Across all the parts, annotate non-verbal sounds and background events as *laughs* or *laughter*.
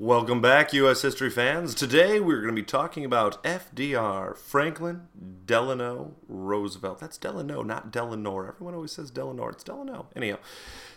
Welcome back, U.S. history fans. Today we're going to be talking about FDR, Franklin Delano Roosevelt. That's Delano, not Delano. Everyone always says Delano. It's Delano. Anyhow,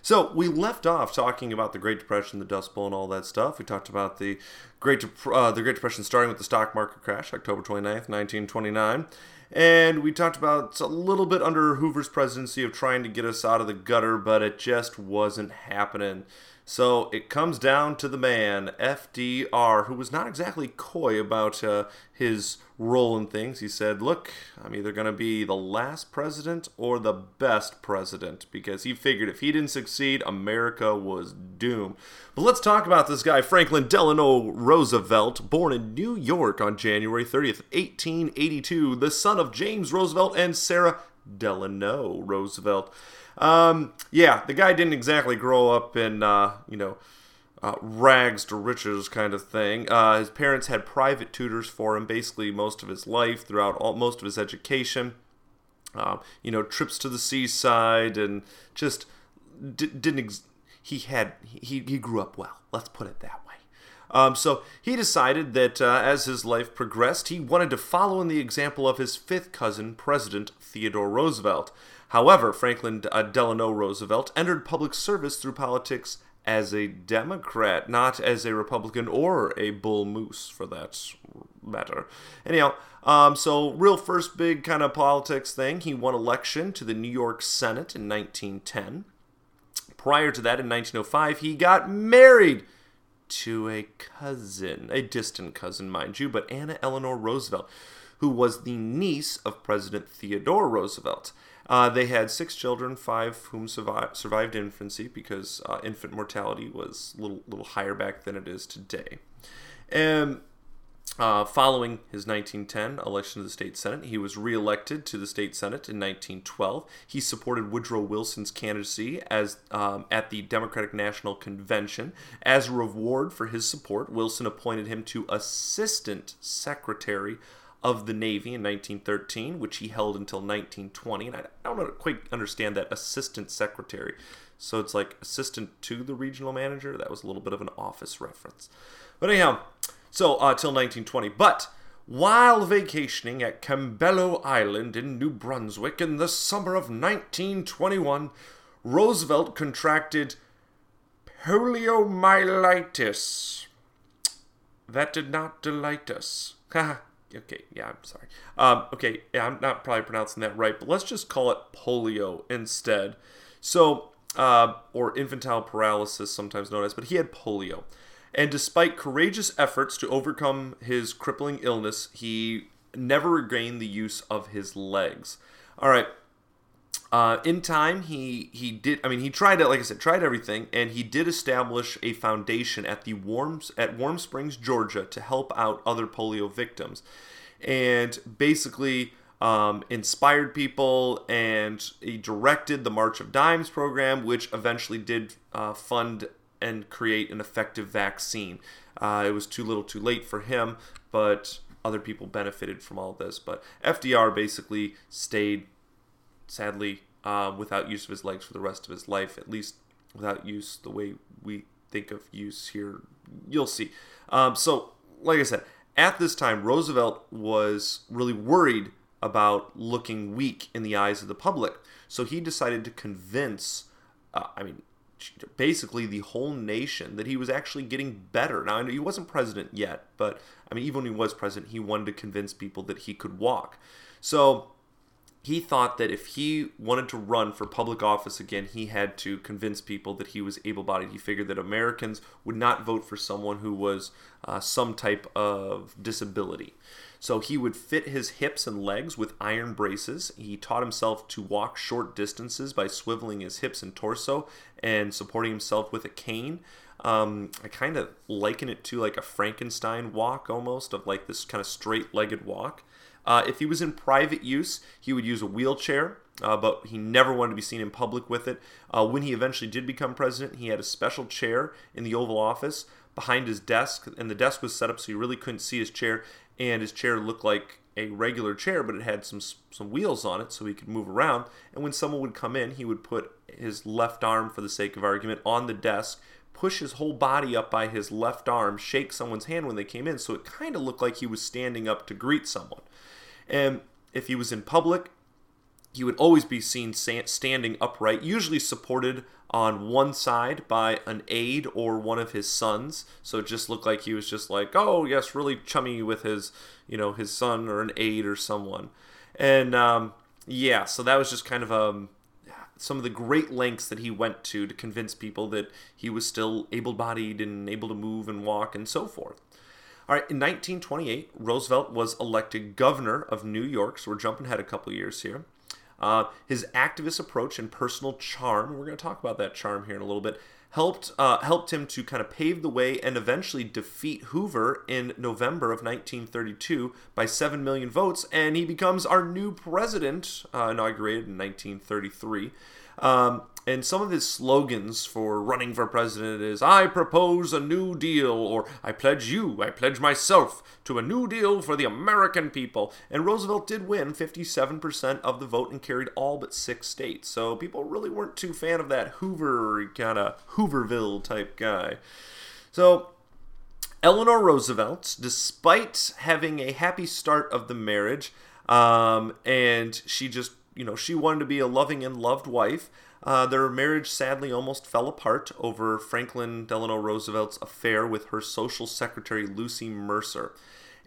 so we left off talking about the Great Depression, the Dust Bowl, and all that stuff. We talked about the Great uh, the Great Depression starting with the stock market crash, October 29th, 1929. And we talked about a little bit under Hoover's presidency of trying to get us out of the gutter, but it just wasn't happening. So it comes down to the man, FDR, who was not exactly coy about uh, his role in things. He said, Look, I'm either going to be the last president or the best president, because he figured if he didn't succeed, America was doomed. But let's talk about this guy, Franklin Delano Roosevelt, born in New York on January 30th, 1882, the son of James Roosevelt and Sarah Delano Roosevelt. Um, yeah, the guy didn't exactly grow up in, uh, you know, uh, rags to riches kind of thing. Uh, his parents had private tutors for him basically most of his life, throughout all, most of his education. Uh, you know, trips to the seaside and just d- didn't. Ex- he had he he grew up well. Let's put it that way. Um, so he decided that uh, as his life progressed, he wanted to follow in the example of his fifth cousin, President Theodore Roosevelt. However, Franklin uh, Delano Roosevelt entered public service through politics as a Democrat, not as a Republican or a bull moose, for that matter. Anyhow, um, so real first big kind of politics thing, he won election to the New York Senate in 1910. Prior to that, in 1905, he got married to a cousin, a distant cousin, mind you, but Anna Eleanor Roosevelt, who was the niece of President Theodore Roosevelt. Uh, they had six children, five of whom survived, survived infancy because uh, infant mortality was a little, little higher back than it is today. And uh, following his 1910 election to the state senate, he was reelected to the state senate in 1912. He supported Woodrow Wilson's candidacy as um, at the Democratic National Convention. As a reward for his support, Wilson appointed him to assistant secretary of the Navy in 1913, which he held until 1920. And I don't quite understand that assistant secretary. So it's like assistant to the regional manager. That was a little bit of an office reference. But anyhow, so uh, till 1920. But while vacationing at Campobello Island in New Brunswick in the summer of 1921, Roosevelt contracted poliomyelitis. That did not delight us. *laughs* okay, yeah, I'm sorry. Um, okay, yeah, I'm not probably pronouncing that right, but let's just call it polio instead. So, uh, or infantile paralysis, sometimes known as, but he had polio. And despite courageous efforts to overcome his crippling illness, he never regained the use of his legs. All right. Uh, in time, he he did. I mean, he tried it. Like I said, tried everything, and he did establish a foundation at the Warms at Warm Springs, Georgia, to help out other polio victims, and basically um, inspired people. And he directed the March of Dimes program, which eventually did uh, fund and create an effective vaccine. Uh, it was too little, too late for him, but other people benefited from all this. But FDR basically stayed sadly, uh, without use of his legs for the rest of his life, at least without use the way we think of use here. You'll see. Um, so, like I said, at this time, Roosevelt was really worried about looking weak in the eyes of the public. So he decided to convince, uh, I mean, basically the whole nation that he was actually getting better. Now, I know he wasn't president yet, but I mean, even when he was president, he wanted to convince people that he could walk. So he thought that if he wanted to run for public office again, he had to convince people that he was able bodied. He figured that Americans would not vote for someone who was uh, some type of disability. So he would fit his hips and legs with iron braces. He taught himself to walk short distances by swiveling his hips and torso and supporting himself with a cane. Um, I kind of liken it to like a Frankenstein walk almost, of like this kind of straight legged walk. Uh, if he was in private use, he would use a wheelchair, uh, but he never wanted to be seen in public with it. Uh, when he eventually did become president, he had a special chair in the Oval Office behind his desk, and the desk was set up so you really couldn't see his chair, and his chair looked like a regular chair, but it had some some wheels on it so he could move around. And when someone would come in, he would put his left arm, for the sake of argument, on the desk, push his whole body up by his left arm, shake someone's hand when they came in, so it kind of looked like he was standing up to greet someone. And if he was in public, he would always be seen standing upright, usually supported on one side by an aide or one of his sons. So it just looked like he was just like, oh yes, really chummy with his, you know, his son or an aide or someone. And um, yeah, so that was just kind of um, some of the great lengths that he went to to convince people that he was still able-bodied and able to move and walk and so forth. All right, in 1928, Roosevelt was elected governor of New York. So we're jumping ahead a couple years here. Uh, his activist approach and personal charm, we're going to talk about that charm here in a little bit, helped uh, helped him to kind of pave the way and eventually defeat Hoover in November of 1932 by 7 million votes, and he becomes our new president, uh, inaugurated in 1933. Um, and some of his slogans for running for president is I propose a new deal, or I pledge you, I pledge myself to a new deal for the American people. And Roosevelt did win 57% of the vote and carried all but six states. So people really weren't too fan of that Hoover kind of Hooverville type guy. So Eleanor Roosevelt, despite having a happy start of the marriage, um, and she just, you know, she wanted to be a loving and loved wife. Uh, their marriage sadly almost fell apart over Franklin Delano Roosevelt's affair with her social secretary Lucy Mercer.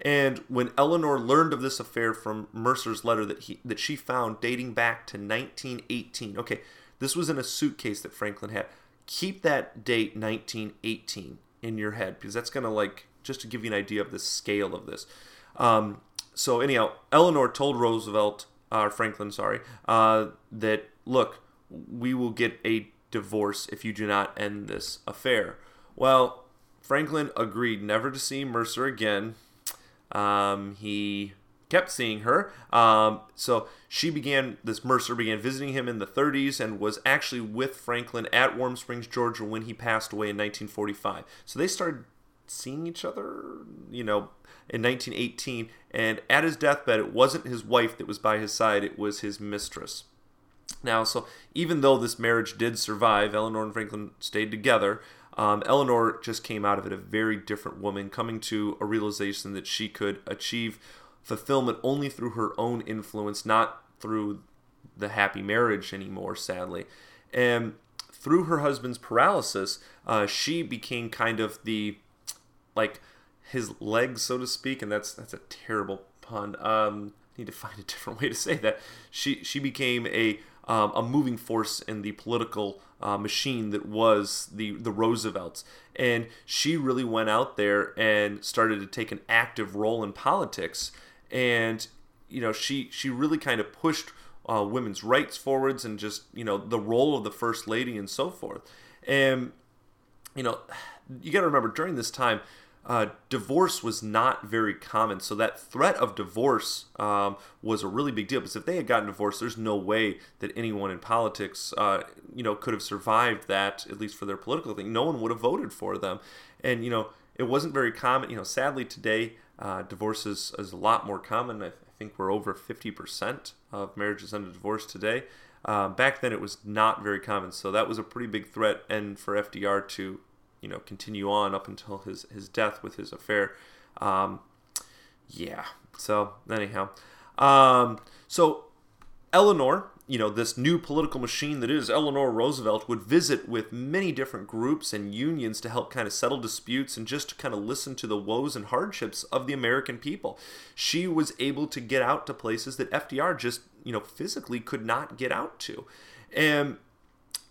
And when Eleanor learned of this affair from Mercer's letter that he that she found dating back to 1918. Okay, this was in a suitcase that Franklin had. Keep that date 1918 in your head because that's going to like just to give you an idea of the scale of this. Um, so anyhow, Eleanor told Roosevelt, uh, Franklin, sorry, uh, that look, we will get a divorce if you do not end this affair. Well, Franklin agreed never to see Mercer again. Um, he kept seeing her. Um, so she began, this Mercer began visiting him in the 30s and was actually with Franklin at Warm Springs, Georgia when he passed away in 1945. So they started seeing each other, you know, in 1918. And at his deathbed, it wasn't his wife that was by his side, it was his mistress. Now, so even though this marriage did survive, Eleanor and Franklin stayed together. Um, Eleanor just came out of it a very different woman, coming to a realization that she could achieve fulfillment only through her own influence, not through the happy marriage anymore, sadly. And through her husband's paralysis, uh, she became kind of the like his legs, so to speak, and that's that's a terrible pun. Um, need to find a different way to say that. She she became a um, a moving force in the political uh, machine that was the the Roosevelts, and she really went out there and started to take an active role in politics, and you know she she really kind of pushed uh, women's rights forwards and just you know the role of the first lady and so forth, and you know you got to remember during this time uh, divorce was not very common. So that threat of divorce um, was a really big deal. Because if they had gotten divorced, there's no way that anyone in politics, uh, you know, could have survived that. At least for their political thing, no one would have voted for them. And you know, it wasn't very common. You know, sadly today, uh, divorce is, is a lot more common. I, think we're over 50% of marriages under divorce today. Uh, back then, it was not very common. So that was a pretty big threat, and for FDR to you know continue on up until his his death with his affair. Um, yeah. So anyhow, um, so Eleanor, you know, this new political machine that is Eleanor Roosevelt, would visit with many different groups and unions to help kind of settle disputes and just to kind of listen to the woes and hardships of the American people. She was able to get out to places that FDR just, you know, physically could not get out to. And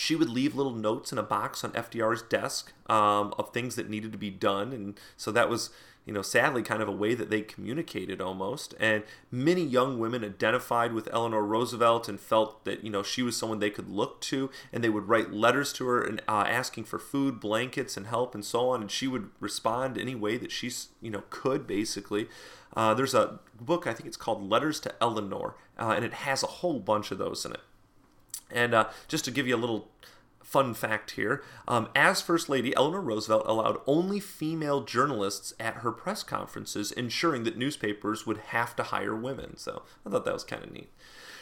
she would leave little notes in a box on FDR's desk um, of things that needed to be done, and so that was, you know, sadly kind of a way that they communicated almost. And many young women identified with Eleanor Roosevelt and felt that you know she was someone they could look to, and they would write letters to her and uh, asking for food, blankets, and help, and so on. And she would respond any way that she you know could basically. Uh, there's a book I think it's called Letters to Eleanor, uh, and it has a whole bunch of those in it. And uh, just to give you a little fun fact here um, as First Lady, Eleanor Roosevelt allowed only female journalists at her press conferences, ensuring that newspapers would have to hire women. So I thought that was kind of neat.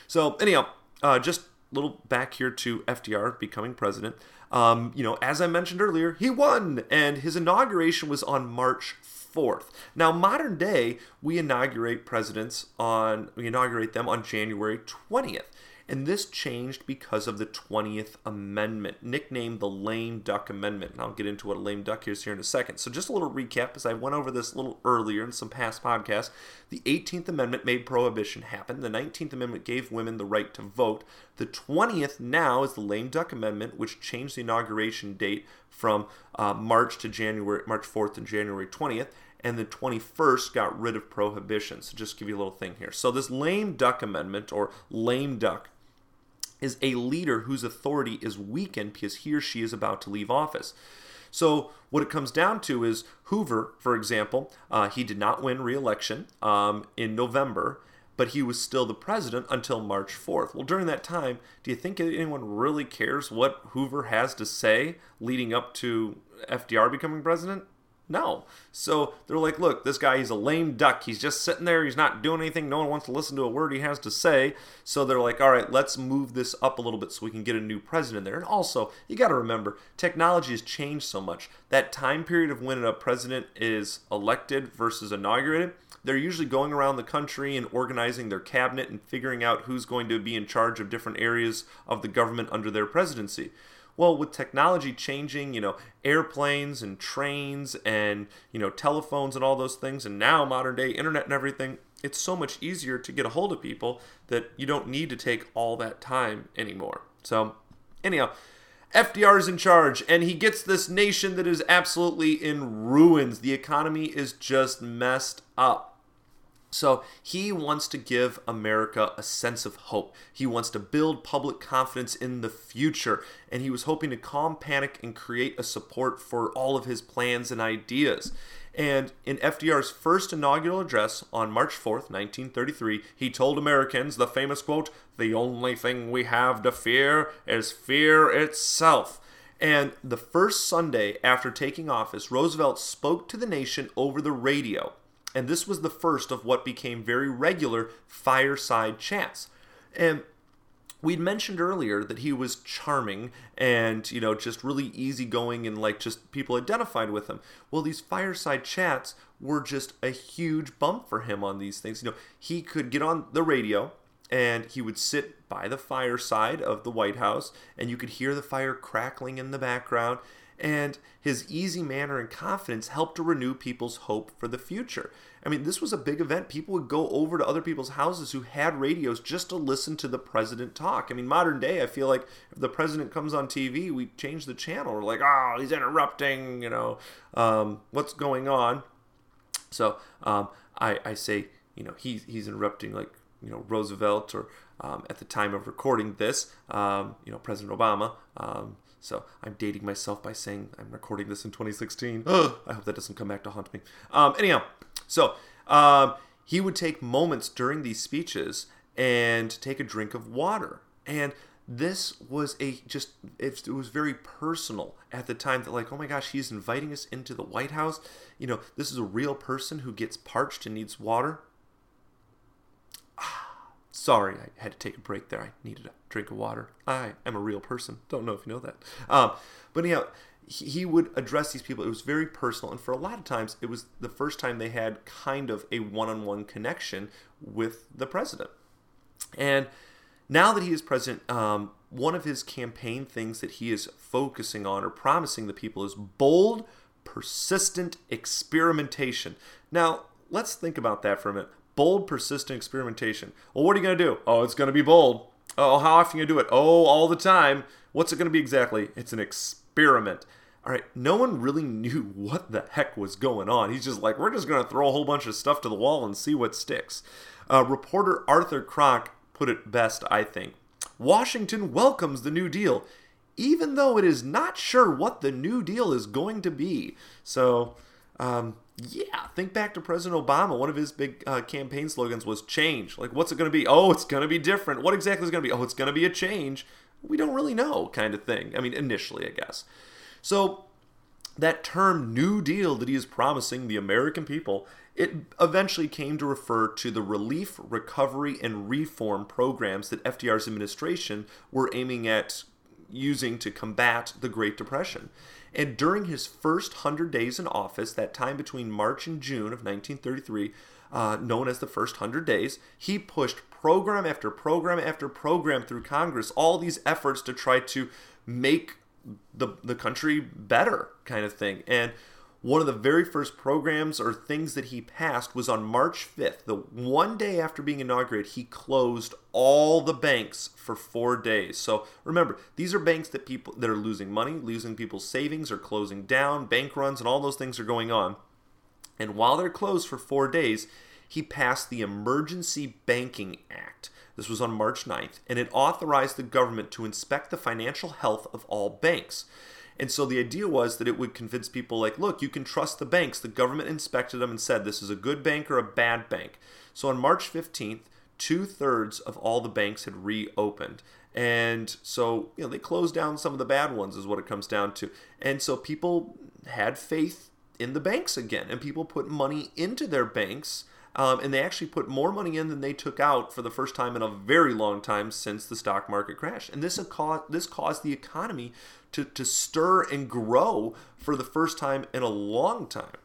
So, anyhow, uh, just a little back here to FDR becoming president. Um, you know, as I mentioned earlier, he won, and his inauguration was on March 4th. Now, modern day, we inaugurate presidents on we inaugurate them on January 20th. And this changed because of the 20th Amendment, nicknamed the Lame Duck Amendment. And I'll get into what a lame duck is here in a second. So, just a little recap, as I went over this a little earlier in some past podcasts. The 18th Amendment made prohibition happen. The 19th Amendment gave women the right to vote. The 20th now is the Lame Duck Amendment, which changed the inauguration date from uh, March to January, March 4th and January 20th and the 21st got rid of prohibition. So just give you a little thing here. So this lame duck amendment or lame duck is a leader whose authority is weakened because he or she is about to leave office. So what it comes down to is Hoover, for example, uh, he did not win re-election um, in November, but he was still the president until March 4th. Well, during that time, do you think anyone really cares what Hoover has to say leading up to FDR becoming president? No. So they're like, look, this guy, he's a lame duck. He's just sitting there. He's not doing anything. No one wants to listen to a word he has to say. So they're like, all right, let's move this up a little bit so we can get a new president there. And also, you got to remember, technology has changed so much. That time period of when a president is elected versus inaugurated, they're usually going around the country and organizing their cabinet and figuring out who's going to be in charge of different areas of the government under their presidency. Well, with technology changing, you know, airplanes and trains and, you know, telephones and all those things, and now modern day internet and everything, it's so much easier to get a hold of people that you don't need to take all that time anymore. So, anyhow, FDR is in charge, and he gets this nation that is absolutely in ruins. The economy is just messed up. So he wants to give America a sense of hope. He wants to build public confidence in the future, and he was hoping to calm panic and create a support for all of his plans and ideas. And in FDR's first inaugural address on March 4th, 1933, he told Americans the famous quote, The only thing we have to fear is fear itself. And the first Sunday after taking office, Roosevelt spoke to the nation over the radio and this was the first of what became very regular fireside chats. And we'd mentioned earlier that he was charming and you know just really easygoing and like just people identified with him well these fireside chats were just a huge bump for him on these things you know he could get on the radio and he would sit by the fireside of the white house and you could hear the fire crackling in the background and his easy manner and confidence helped to renew people's hope for the future. I mean, this was a big event. People would go over to other people's houses who had radios just to listen to the president talk. I mean, modern day, I feel like if the president comes on TV, we change the channel. We're like, oh, he's interrupting, you know, um, what's going on? So um, I, I say, you know, he's, he's interrupting like, you know, Roosevelt or um, at the time of recording this, um, you know, President Obama. So I'm dating myself by saying I'm recording this in 2016. *gasps* I hope that doesn't come back to haunt me. Um, anyhow, so um, he would take moments during these speeches and take a drink of water. And this was a just it, was very personal at the time that like oh my gosh he's inviting us into the white house you know this is a real person who gets parched and needs water Sorry, I had to take a break there. I needed a drink of water. I am a real person. Don't know if you know that. Um, but anyhow, he, he would address these people. It was very personal, and for a lot of times, it was the first time they had kind of a one-on-one connection with the president. And now that he is president, um, one of his campaign things that he is focusing on or promising the people is bold, persistent experimentation. Now, let's think about that for a minute bold, persistent experimentation. Well, what are you going to do? Oh, it's going to be bold. Oh, how often you do it? Oh, all the time. What's it going to be exactly? It's an experiment. All right, no one really *laughs* knew what the heck was going on. He's just like, we're just going to throw a whole bunch of stuff to the wall and see what sticks. Uh, reporter Arthur Krock put it best, I think. Washington welcomes the New Deal, even though it is not sure what the New Deal is going to be. So, um, yeah, think back to President Obama. One of his big uh, campaign slogans was change. Like, what's it going to be? Oh, it's going to be different. What exactly is going to be? Oh, it's going to be a change. We don't really know, kind of thing. I mean, initially, I guess. So, that term New Deal that he is promising the American people, it eventually came to refer to the relief, recovery, and reform programs that FDR's administration were aiming at using to combat the Great Depression. And during his first 100 days in office, that time between March and June of 1933, uh, known as the first 100 days, he pushed program after program after program through Congress, all these efforts to try to make the, the country better, kind of thing. And one of the very first programs or things that he passed was on March 5th. The one day after being inaugurated, he closed all the banks for 4 days. So remember, these are banks that people that are losing money, losing people's savings or closing down, bank runs and all those things are going on. And while they're closed for 4 days, he passed the Emergency Banking Act. This was on March 9th, and it authorized the government to inspect the financial health of all banks. And so the idea was that it would convince people like, look, you can trust the banks. The government inspected them and said this is a good bank or a bad bank. So on March 15th, two thirds of all the banks had reopened. And so, you know, they closed down some of the bad ones, is what it comes down to. And so people had faith in the banks again, and people put money into their banks. Um, and they actually put more money in than they took out for the first time in a very long time since the stock market crashed. And this, this caused the economy to, to stir and grow for the first time in a long time.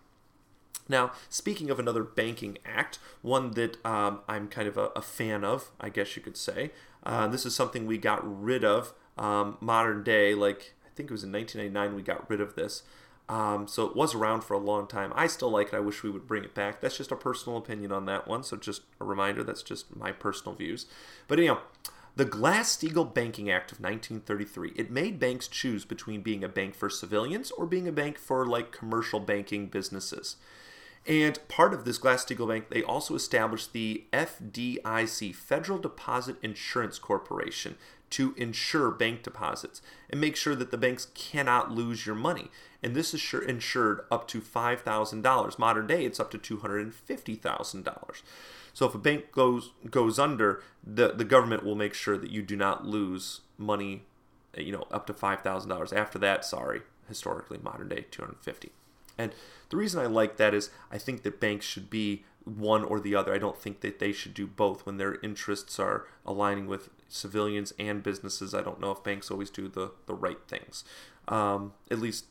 Now, speaking of another banking act, one that um, I'm kind of a, a, fan of, I guess you could say, uh, this is something we got rid of um, modern day, like I think it was in 1999 we got rid of this. Um, so it was around for a long time. I still like it. I wish we would bring it back. That's just a personal opinion on that one. So just a reminder, that's just my personal views. But anyhow, the Glass-Steagall Banking Act of 1933, it made banks choose between being a bank for civilians or being a bank for like commercial banking businesses. And part of this Glass-Steagall Bank, they also established the FDIC, Federal Deposit Insurance Corporation, to insure bank deposits and make sure that the banks cannot lose your money. And this is insured up to $5,000. Modern day, it's up to $250,000. So if a bank goes goes under, the the government will make sure that you do not lose money, you know, up to five thousand dollars. After that, sorry, historically modern day two hundred fifty. And the reason I like that is I think that banks should be one or the other. I don't think that they should do both when their interests are aligning with civilians and businesses. I don't know if banks always do the, the right things, um, at least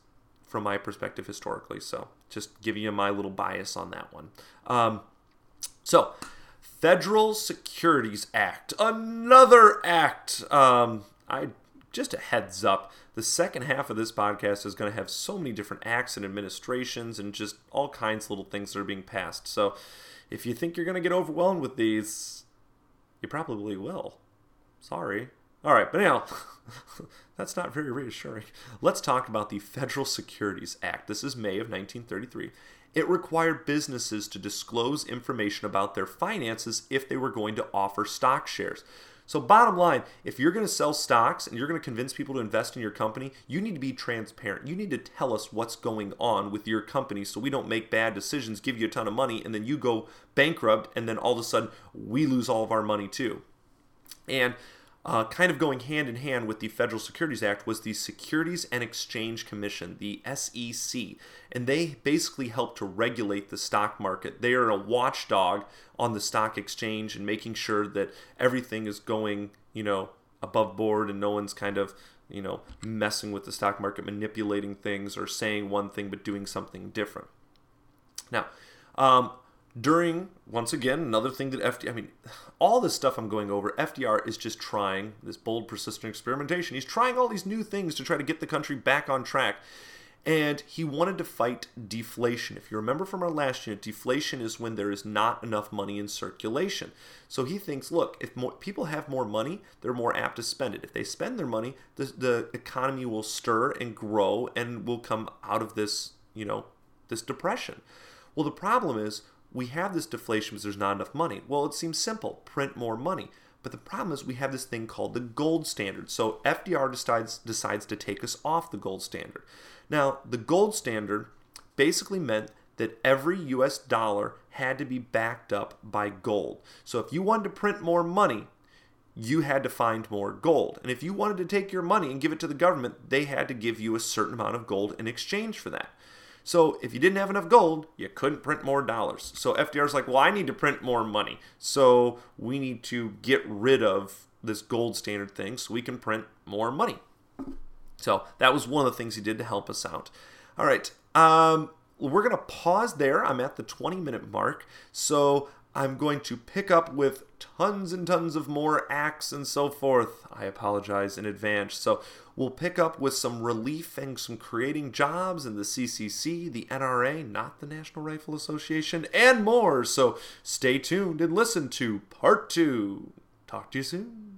from my perspective historically. So just giving you my little bias on that one. Um, so Federal Securities Act, another act. Um, I just a heads up. The second half of this podcast is going to have so many different acts and administrations and just all kinds of little things that are being passed. So if you think you're going to get overwhelmed with these, you probably will. Sorry. All right, but anyhow, *laughs* that's not very reassuring. Let's talk about the Federal Securities Act. This is May of 1933. It required businesses to disclose information about their finances if they were going to offer stock shares. So, bottom line, if you're going to sell stocks and you're going to convince people to invest in your company, you need to be transparent. You need to tell us what's going on with your company so we don't make bad decisions, give you a ton of money, and then you go bankrupt, and then all of a sudden we lose all of our money too. And uh, kind of going hand in hand with the Federal Securities Act was the Securities and Exchange Commission, the SEC, and they basically help to regulate the stock market. They are a watchdog on the stock exchange and making sure that everything is going, you know, above board and no one's kind of, you know, messing with the stock market, manipulating things or saying one thing but doing something different. Now, um, during once again another thing that FDR I mean all this stuff I'm going over FDR is just trying this bold persistent experimentation. He's trying all these new things to try to get the country back on track. And he wanted to fight deflation. If you remember from our last unit deflation is when there is not enough money in circulation. So he thinks look if more people have more money they're more apt to spend it. If they spend their money the, the economy will stir and grow and will come out of this you know this depression. Well the problem is we have this deflation because there's not enough money. Well, it seems simple print more money. But the problem is we have this thing called the gold standard. So FDR decides, decides to take us off the gold standard. Now, the gold standard basically meant that every US dollar had to be backed up by gold. So if you wanted to print more money, you had to find more gold. And if you wanted to take your money and give it to the government, they had to give you a certain amount of gold in exchange for that. So if you didn't have enough gold, you couldn't print more dollars. So FDR's like, well, I need to print more money. So we need to get rid of this gold standard thing so we can print more money. So that was one of the things he did to help us out. All right. Um, we're going to pause there. I'm at the 20 minute mark. So I'm going to pick up with tons and tons of more acts and so forth. I apologize in advance. So we'll pick up with some relief and some creating jobs in the CCC, the NRA, not the National Rifle Association, and more. So stay tuned and listen to part two. Talk to you soon.